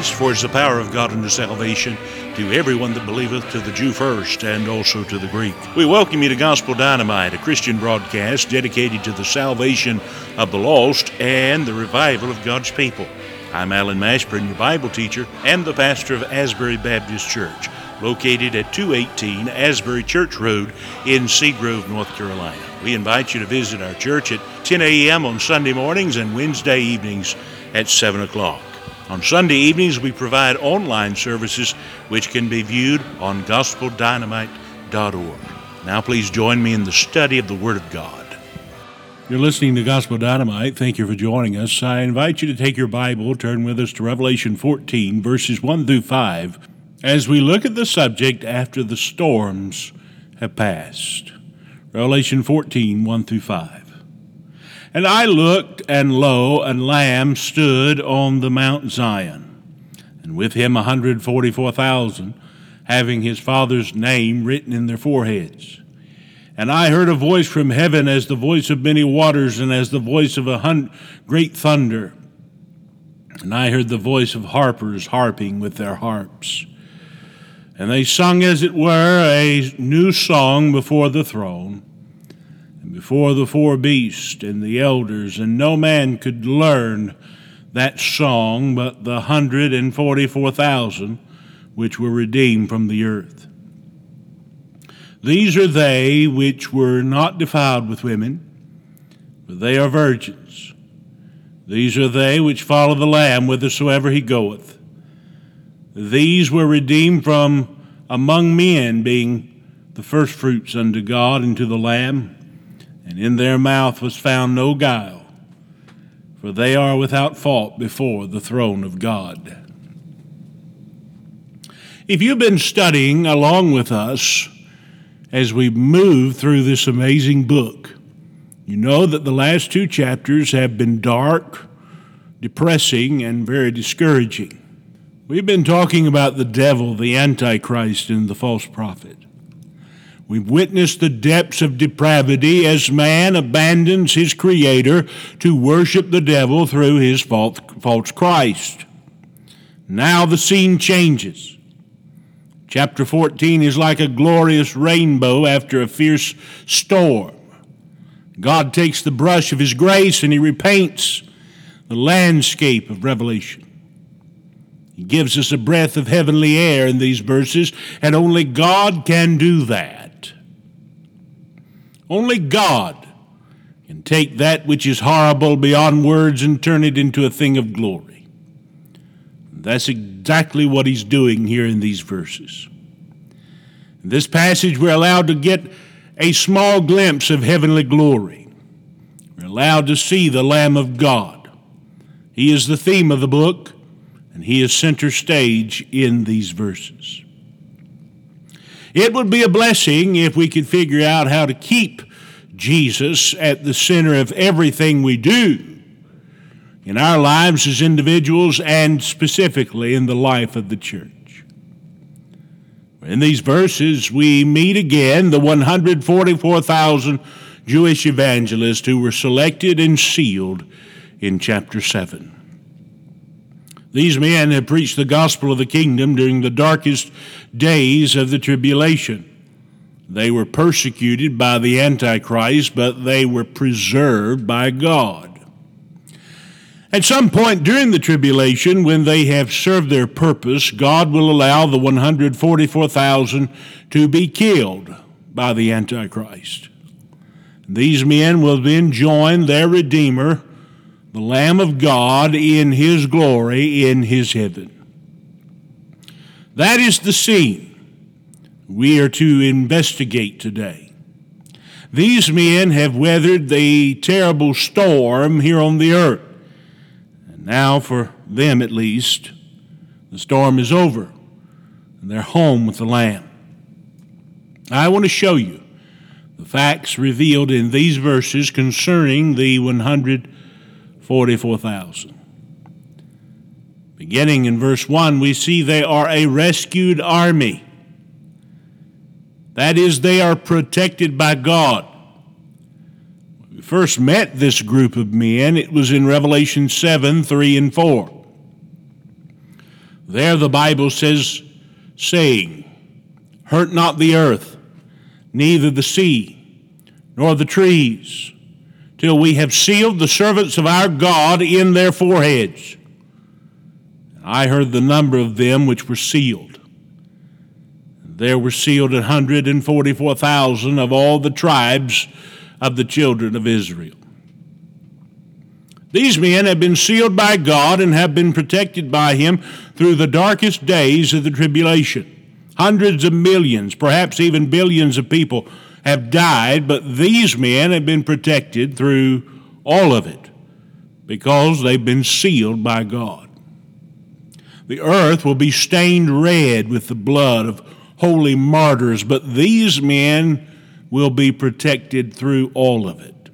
Christ, for it is the power of God unto salvation to everyone that believeth, to the Jew first, and also to the Greek. We welcome you to Gospel Dynamite, a Christian broadcast dedicated to the salvation of the lost and the revival of God's people. I'm Alan Mashburn, your Bible teacher and the pastor of Asbury Baptist Church, located at 218 Asbury Church Road in Seagrove, North Carolina. We invite you to visit our church at 10 a.m. on Sunday mornings and Wednesday evenings at 7 o'clock. On Sunday evenings, we provide online services which can be viewed on gospeldynamite.org. Now, please join me in the study of the Word of God. You're listening to Gospel Dynamite. Thank you for joining us. I invite you to take your Bible, turn with us to Revelation 14, verses 1 through 5, as we look at the subject after the storms have passed. Revelation 14, 1 through 5. And I looked, and lo, a lamb stood on the Mount Zion, and with him a hundred forty four thousand, having his father's name written in their foreheads. And I heard a voice from heaven as the voice of many waters, and as the voice of a hun- great thunder. And I heard the voice of harpers harping with their harps. And they sung, as it were, a new song before the throne and before the four beasts and the elders, and no man could learn that song but the hundred and forty four thousand which were redeemed from the earth. These are they which were not defiled with women, but they are virgins. These are they which follow the Lamb whithersoever he goeth. These were redeemed from among men, being the firstfruits unto God and to the Lamb and in their mouth was found no guile, for they are without fault before the throne of God. If you've been studying along with us as we move through this amazing book, you know that the last two chapters have been dark, depressing, and very discouraging. We've been talking about the devil, the Antichrist, and the false prophet. We've witnessed the depths of depravity as man abandons his Creator to worship the devil through his false, Christ. Now the scene changes. Chapter 14 is like a glorious rainbow after a fierce storm. God takes the brush of His grace and He repaints the landscape of Revelation. He gives us a breath of heavenly air in these verses, and only God can do that. Only God can take that which is horrible beyond words and turn it into a thing of glory. That's exactly what he's doing here in these verses. In this passage, we're allowed to get a small glimpse of heavenly glory. We're allowed to see the Lamb of God. He is the theme of the book, and he is center stage in these verses. It would be a blessing if we could figure out how to keep Jesus at the center of everything we do in our lives as individuals and specifically in the life of the church. In these verses, we meet again the 144,000 Jewish evangelists who were selected and sealed in chapter 7. These men have preached the gospel of the kingdom during the darkest days of the tribulation. They were persecuted by the Antichrist, but they were preserved by God. At some point during the tribulation, when they have served their purpose, God will allow the 144,000 to be killed by the Antichrist. These men will then join their Redeemer the Lamb of God in his glory in his heaven. That is the scene we are to investigate today. These men have weathered the terrible storm here on the earth. And now, for them at least, the storm is over and they're home with the Lamb. I want to show you the facts revealed in these verses concerning the 100 44,000. Beginning in verse 1, we see they are a rescued army. That is, they are protected by God. When we first met this group of men, it was in Revelation 7 3 and 4. There the Bible says, saying, Hurt not the earth, neither the sea, nor the trees, till we have sealed the servants of our God in their foreheads. I heard the number of them which were sealed. There were sealed a hundred and forty four thousand of all the tribes of the children of Israel. These men have been sealed by God and have been protected by Him through the darkest days of the tribulation. Hundreds of millions, perhaps even billions of people have died, but these men have been protected through all of it because they've been sealed by God. The earth will be stained red with the blood of holy martyrs, but these men will be protected through all of it.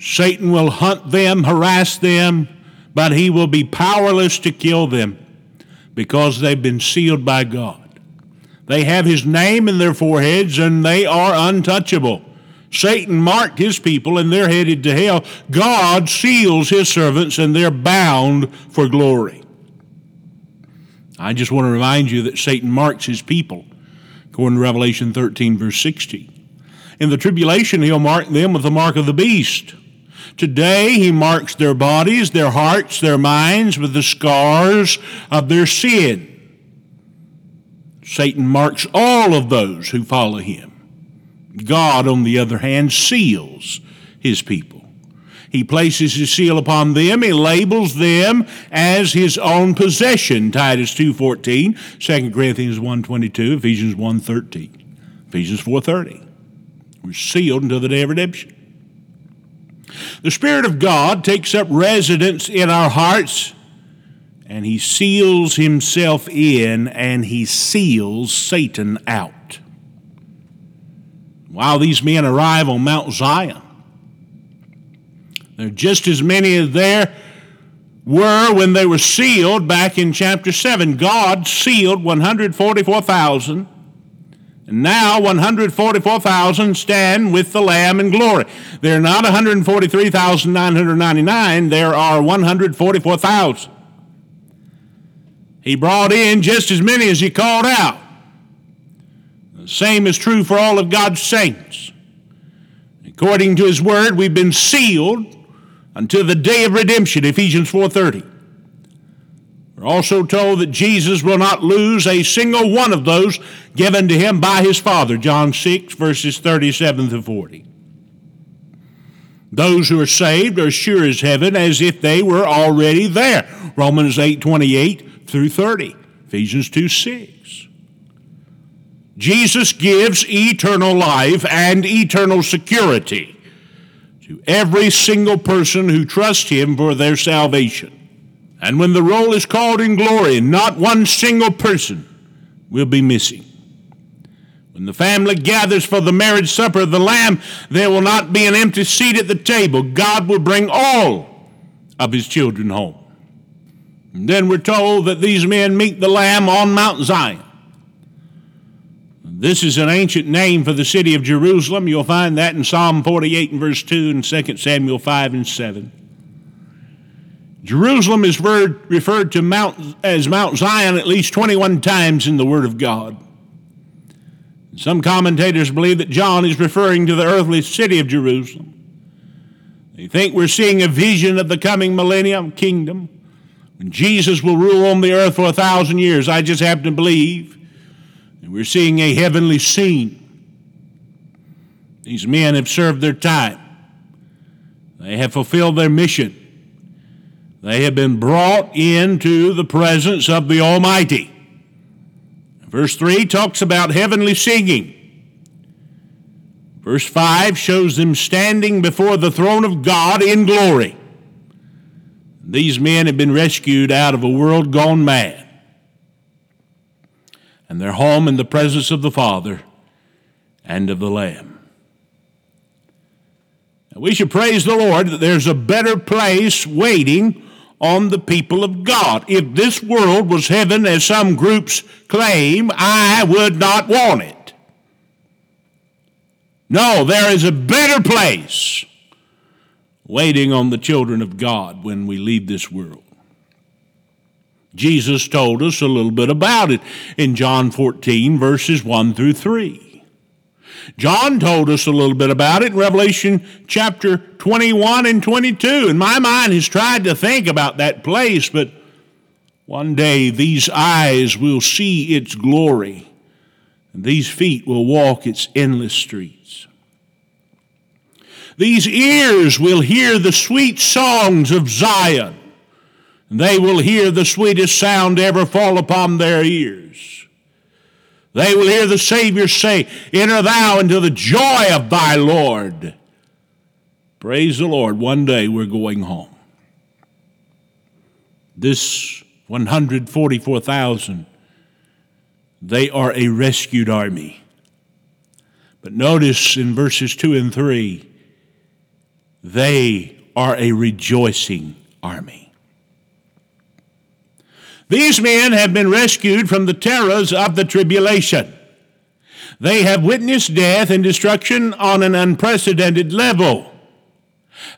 Satan will hunt them, harass them, but he will be powerless to kill them because they've been sealed by God. They have his name in their foreheads and they are untouchable. Satan marked his people and they're headed to hell. God seals his servants and they're bound for glory. I just want to remind you that Satan marks his people, according to Revelation 13, verse 60. In the tribulation, he'll mark them with the mark of the beast. Today, he marks their bodies, their hearts, their minds with the scars of their sin. Satan marks all of those who follow him. God, on the other hand, seals his people. He places his seal upon them. He labels them as his own possession. Titus 2.14, 2 Corinthians 1.22, Ephesians 1.13, Ephesians 4.30. We're sealed until the day of redemption. The Spirit of God takes up residence in our hearts and he seals himself in and he seals Satan out. While these men arrive on Mount Zion, there are just as many as there were when they were sealed back in chapter 7. God sealed 144,000 and now 144,000 stand with the Lamb in glory. There are not 143,999, there are 144,000. He brought in just as many as he called out. The same is true for all of God's saints. According to his word, we've been sealed until the day of redemption, Ephesians 4:30. We're also told that Jesus will not lose a single one of those given to him by his Father, John 6, verses 37 to 40. Those who are saved are sure as heaven as if they were already there. Romans 8, 28 through 30, Ephesians 2, 6. Jesus gives eternal life and eternal security to every single person who trusts him for their salvation. And when the roll is called in glory, not one single person will be missing. When the family gathers for the marriage supper of the Lamb, there will not be an empty seat at the table. God will bring all of his children home. Then we're told that these men meet the Lamb on Mount Zion. This is an ancient name for the city of Jerusalem. You'll find that in Psalm 48 and verse 2 and 2 Samuel 5 and 7. Jerusalem is referred to Mount, as Mount Zion at least 21 times in the Word of God. Some commentators believe that John is referring to the earthly city of Jerusalem. They think we're seeing a vision of the coming millennium kingdom when Jesus will rule on the earth for a thousand years. I just happen to believe that we're seeing a heavenly scene. These men have served their time, they have fulfilled their mission. They have been brought into the presence of the Almighty. Verse 3 talks about heavenly singing. Verse 5 shows them standing before the throne of God in glory. These men have been rescued out of a world gone mad. And they're home in the presence of the Father and of the Lamb. We should praise the Lord that there's a better place waiting on the people of God. If this world was heaven, as some groups claim, I would not want it. No, there is a better place waiting on the children of God when we leave this world. Jesus told us a little bit about it in John 14, verses 1 through 3. John told us a little bit about it in Revelation chapter 21 and 22. And my mind has tried to think about that place, but one day these eyes will see its glory, and these feet will walk its endless streets. These ears will hear the sweet songs of Zion. They will hear the sweetest sound ever fall upon their ears. They will hear the Savior say, Enter thou into the joy of thy Lord. Praise the Lord. One day we're going home. This 144,000, they are a rescued army. But notice in verses 2 and 3, they are a rejoicing army. These men have been rescued from the terrors of the tribulation. They have witnessed death and destruction on an unprecedented level.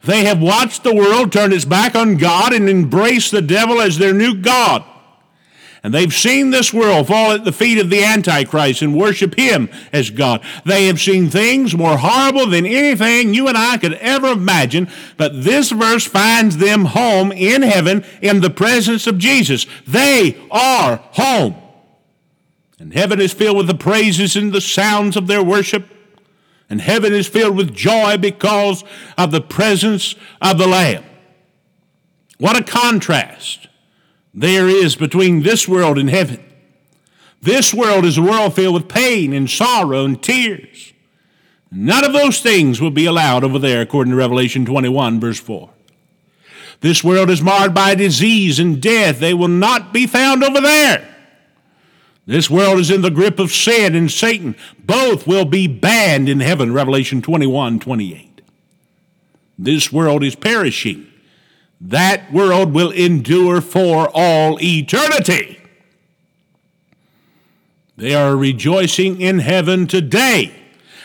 They have watched the world turn its back on God and embrace the devil as their new God. And they've seen this world fall at the feet of the Antichrist and worship him as God. They have seen things more horrible than anything you and I could ever imagine. But this verse finds them home in heaven in the presence of Jesus. They are home. And heaven is filled with the praises and the sounds of their worship. And heaven is filled with joy because of the presence of the Lamb. What a contrast there is between this world and heaven. This world is a world filled with pain and sorrow and tears. None of those things will be allowed over there, according to Revelation 21, verse 4. This world is marred by disease and death. They will not be found over there. This world is in the grip of sin and Satan. Both will be banned in heaven, Revelation 21, 28. This world is perishing that world will endure for all eternity. They are rejoicing in heaven today,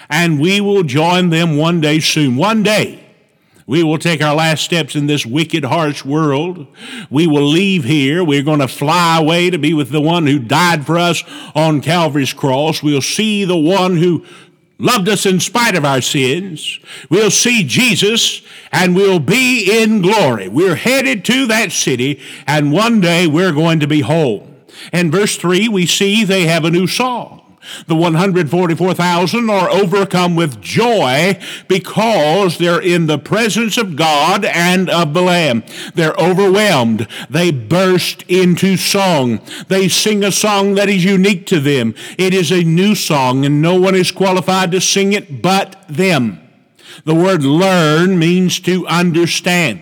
and we will join them one day soon. One day, we will take our last steps in this wicked, harsh world. We will leave here. We're going to fly away to be with the one who died for us on Calvary's cross. We'll see the one who loved us in spite of our sins. We'll see Jesus and we'll be in glory. We're headed to that city and one day we're going to be home. In verse 3, we see they have a new song. The 144,000 are overcome with joy because they're in the presence of God and of the Lamb. They're overwhelmed. They burst into song. They sing a song that is unique to them. It is a new song, and no one is qualified to sing it but them. The word learn means to understand.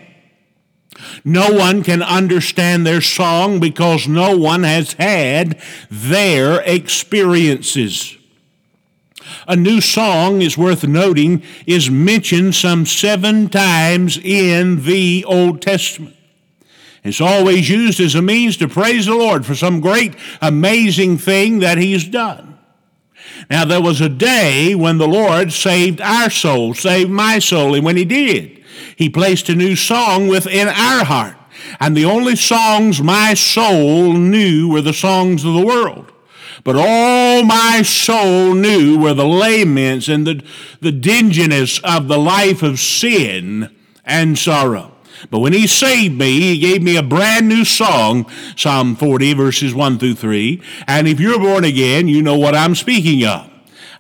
No one can understand their song because no one has had their experiences. A new song is worth noting is mentioned some seven times in the Old Testament. It's always used as a means to praise the Lord for some great, amazing thing that He's done. Now, there was a day when the Lord saved our soul, saved my soul, and when He did, he placed a new song within our heart. And the only songs my soul knew were the songs of the world. But all my soul knew were the laments and the, the dinginess of the life of sin and sorrow. But when he saved me, he gave me a brand new song, Psalm 40, verses 1 through 3. And if you're born again, you know what I'm speaking of.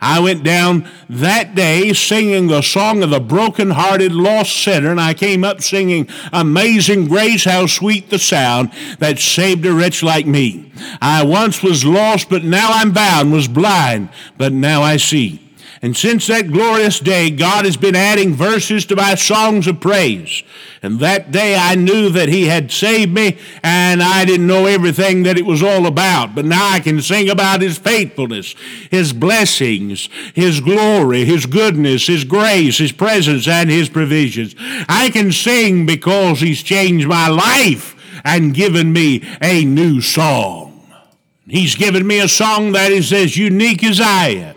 I went down that day singing the song of the broken-hearted lost sinner, and I came up singing Amazing Grace, how sweet the sound that saved a wretch like me. I once was lost, but now I'm bound, was blind, but now I see. And since that glorious day, God has been adding verses to my songs of praise. And that day I knew that He had saved me, and I didn't know everything that it was all about. But now I can sing about His faithfulness, His blessings, His glory, His goodness, His grace, His presence, and His provisions. I can sing because He's changed my life and given me a new song. He's given me a song that is as unique as I am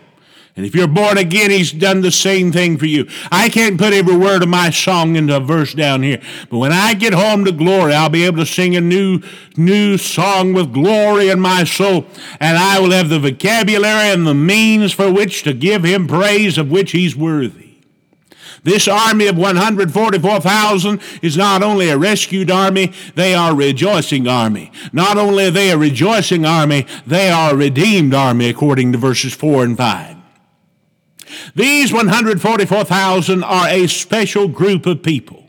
And if you're born again, he's done the same thing for you. I can't put every word of my song into a verse down here. But when I get home to glory, I'll be able to sing a new, new song with glory in my soul. And I will have the vocabulary and the means for which to give him praise of which he's worthy. This army of 144,000 is not only a rescued army, they are a rejoicing army. Not only are they a rejoicing army, they are a redeemed army, according to verses 4 and 5. These 144,000 are a special group of people.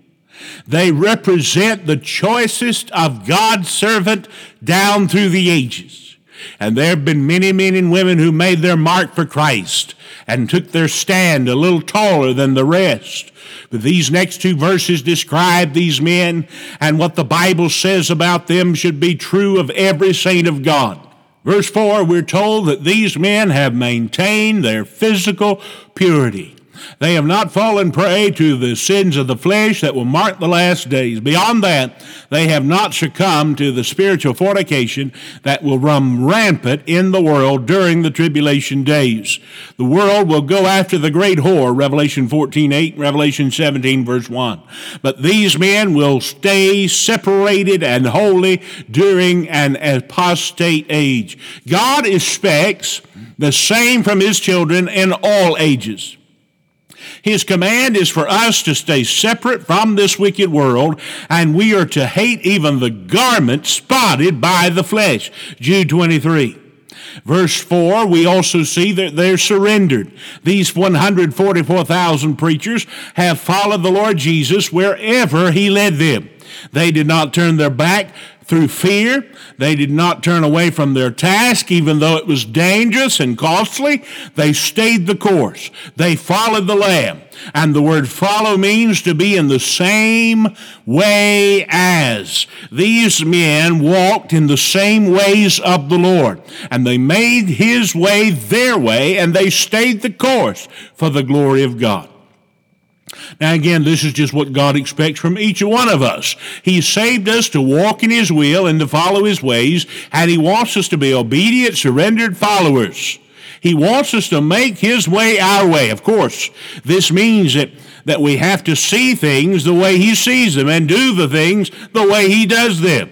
They represent the choicest of God's servant down through the ages. And there have been many men and women who made their mark for Christ and took their stand a little taller than the rest. But these next two verses describe these men, and what the Bible says about them should be true of every saint of God. Verse 4, we're told that these men have maintained their physical purity. They have not fallen prey to the sins of the flesh that will mark the last days. Beyond that, they have not succumbed to the spiritual fornication that will run rampant in the world during the tribulation days. The world will go after the great whore, Revelation 14, 8, Revelation 17, verse 1. But these men will stay separated and holy during an apostate age. God expects the same from his children in all ages. His command is for us to stay separate from this wicked world, and we are to hate even the garment spotted by the flesh. Jude 23. Verse 4, we also see that they're surrendered. These 144,000 preachers have followed the Lord Jesus wherever he led them. They did not turn their back through fear. They did not turn away from their task, even though it was dangerous and costly. They stayed the course. They followed the Lamb. And the word follow means to be in the same way as. These men walked in the same ways of the Lord. And they made his way their way, and they stayed the course for the glory of God. Now, again, this is just what God expects from each one of us. He saved us to walk in His will and to follow His ways, and He wants us to be obedient, surrendered followers. He wants us to make His way our way. Of course, this means that, that we have to see things the way He sees them and do the things the way He does them.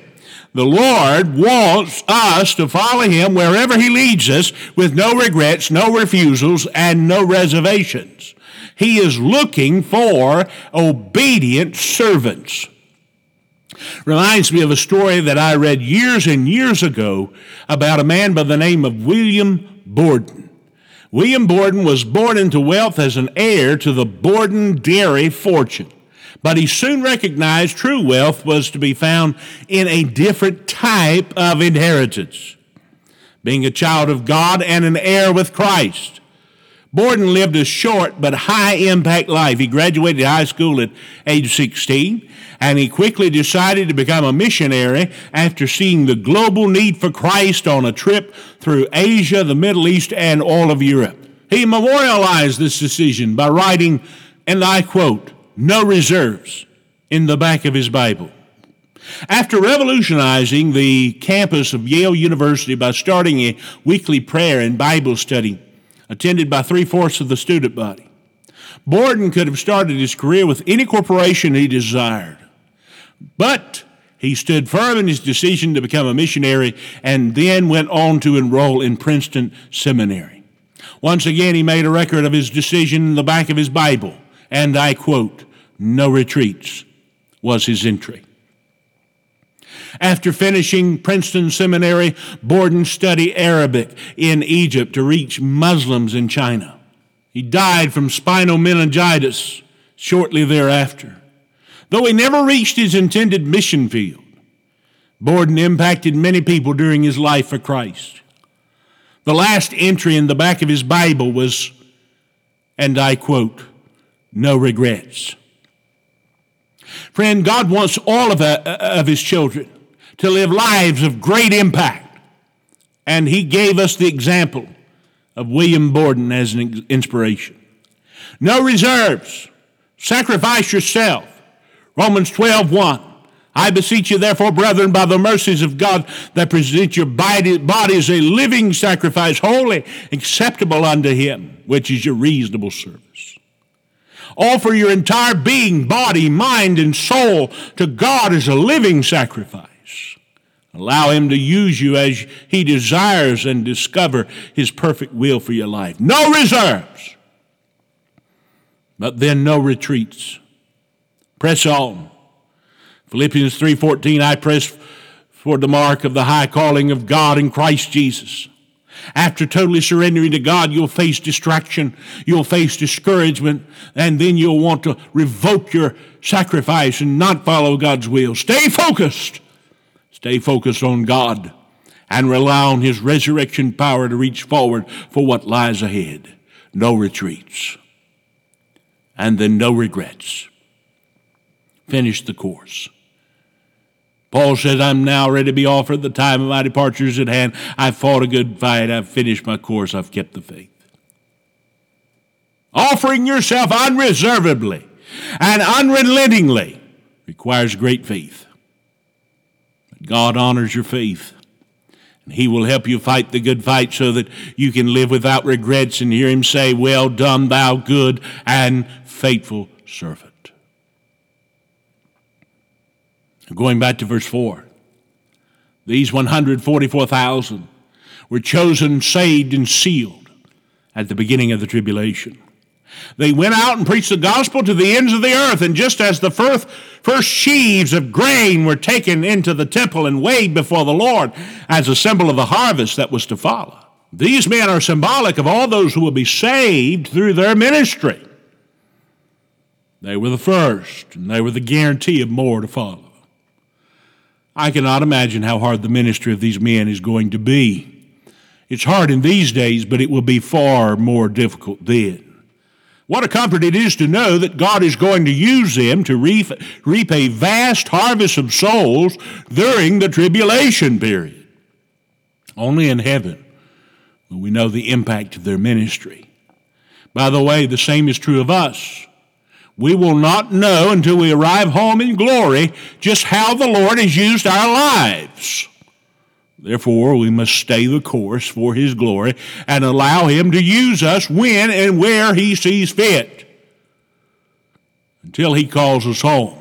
The Lord wants us to follow Him wherever He leads us with no regrets, no refusals, and no reservations. He is looking for obedient servants. Reminds me of a story that I read years and years ago about a man by the name of William Borden. William Borden was born into wealth as an heir to the Borden dairy fortune. But he soon recognized true wealth was to be found in a different type of inheritance. Being a child of God and an heir with Christ. Borden lived a short but high impact life. He graduated high school at age 16 and he quickly decided to become a missionary after seeing the global need for Christ on a trip through Asia, the Middle East, and all of Europe. He memorialized this decision by writing, and I quote, no reserves in the back of his Bible. After revolutionizing the campus of Yale University by starting a weekly prayer and Bible study, attended by three fourths of the student body. Borden could have started his career with any corporation he desired, but he stood firm in his decision to become a missionary and then went on to enroll in Princeton Seminary. Once again, he made a record of his decision in the back of his Bible, and I quote, No retreats was his entry. After finishing Princeton Seminary, Borden studied Arabic in Egypt to reach Muslims in China. He died from spinal meningitis shortly thereafter. Though he never reached his intended mission field, Borden impacted many people during his life for Christ. The last entry in the back of his Bible was, and I quote, no regrets. Friend, God wants all of, uh, of his children to live lives of great impact. And he gave us the example of William Borden as an inspiration. No reserves. Sacrifice yourself. Romans 12, 1. I beseech you, therefore, brethren, by the mercies of God, that present your body, bodies a living sacrifice, holy, acceptable unto Him, which is your reasonable service. Offer your entire being, body, mind, and soul to God as a living sacrifice. Allow Him to use you as He desires and discover His perfect will for your life. No reserves, but then no retreats. Press on Philippians 3:14 I press for the mark of the high calling of God in Christ Jesus. After totally surrendering to God, you'll face distraction, you'll face discouragement, and then you'll want to revoke your sacrifice and not follow God's will. Stay focused. Stay focused on God and rely on His resurrection power to reach forward for what lies ahead. No retreats. And then no regrets. Finish the course. Paul says, I'm now ready to be offered. The time of my departure is at hand. I've fought a good fight. I've finished my course. I've kept the faith. Offering yourself unreservedly and unrelentingly requires great faith. But God honors your faith. And he will help you fight the good fight so that you can live without regrets and hear him say, Well done, thou good and faithful servant. Going back to verse 4, these 144,000 were chosen, saved, and sealed at the beginning of the tribulation. They went out and preached the gospel to the ends of the earth, and just as the first, first sheaves of grain were taken into the temple and weighed before the Lord as a symbol of the harvest that was to follow, these men are symbolic of all those who will be saved through their ministry. They were the first, and they were the guarantee of more to follow. I cannot imagine how hard the ministry of these men is going to be. It's hard in these days, but it will be far more difficult then. What a comfort it is to know that God is going to use them to reap, reap a vast harvest of souls during the tribulation period. Only in heaven will we know the impact of their ministry. By the way, the same is true of us we will not know until we arrive home in glory just how the Lord has used our lives. Therefore, we must stay the course for His glory and allow Him to use us when and where He sees fit until He calls us home.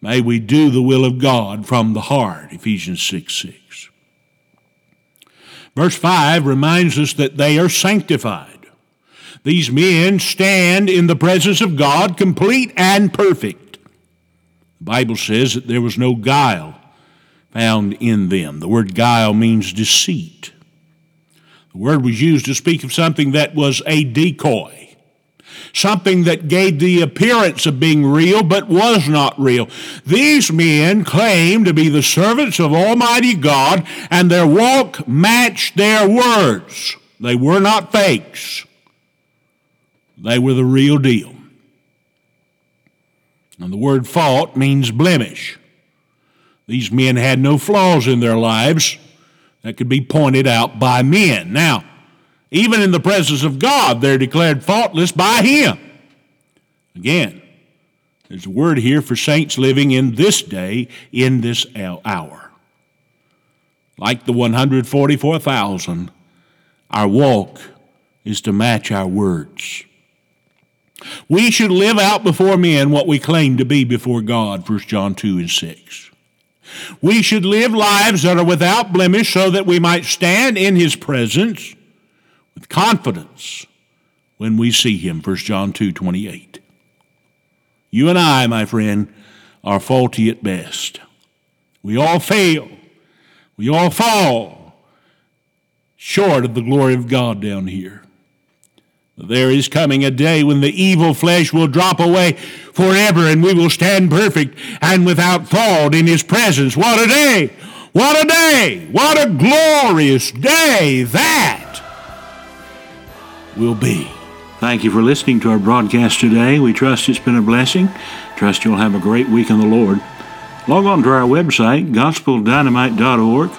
May we do the will of God from the heart, Ephesians 6 6. Verse 5 reminds us that they are sanctified. These men stand in the presence of God complete and perfect. The Bible says that there was no guile found in them. The word guile means deceit. The word was used to speak of something that was a decoy, something that gave the appearance of being real but was not real. These men claimed to be the servants of Almighty God, and their walk matched their words. They were not fakes. They were the real deal. And the word fault means blemish. These men had no flaws in their lives that could be pointed out by men. Now, even in the presence of God, they're declared faultless by Him. Again, there's a word here for saints living in this day, in this hour. Like the 144,000, our walk is to match our words. We should live out before men what we claim to be before God, 1 John 2 and 6. We should live lives that are without blemish so that we might stand in his presence with confidence when we see him, 1 John 2 28. You and I, my friend, are faulty at best. We all fail. We all fall short of the glory of God down here. There is coming a day when the evil flesh will drop away forever and we will stand perfect and without fault in his presence. What a day! What a day! What a glorious day that will be. Thank you for listening to our broadcast today. We trust it's been a blessing. Trust you'll have a great week in the Lord. Log on to our website, gospeldynamite.org,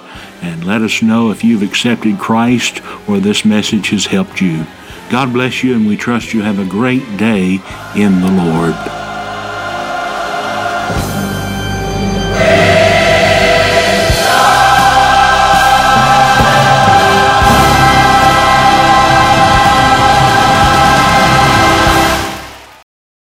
and let us know if you've accepted Christ or this message has helped you. God bless you, and we trust you have a great day in the Lord.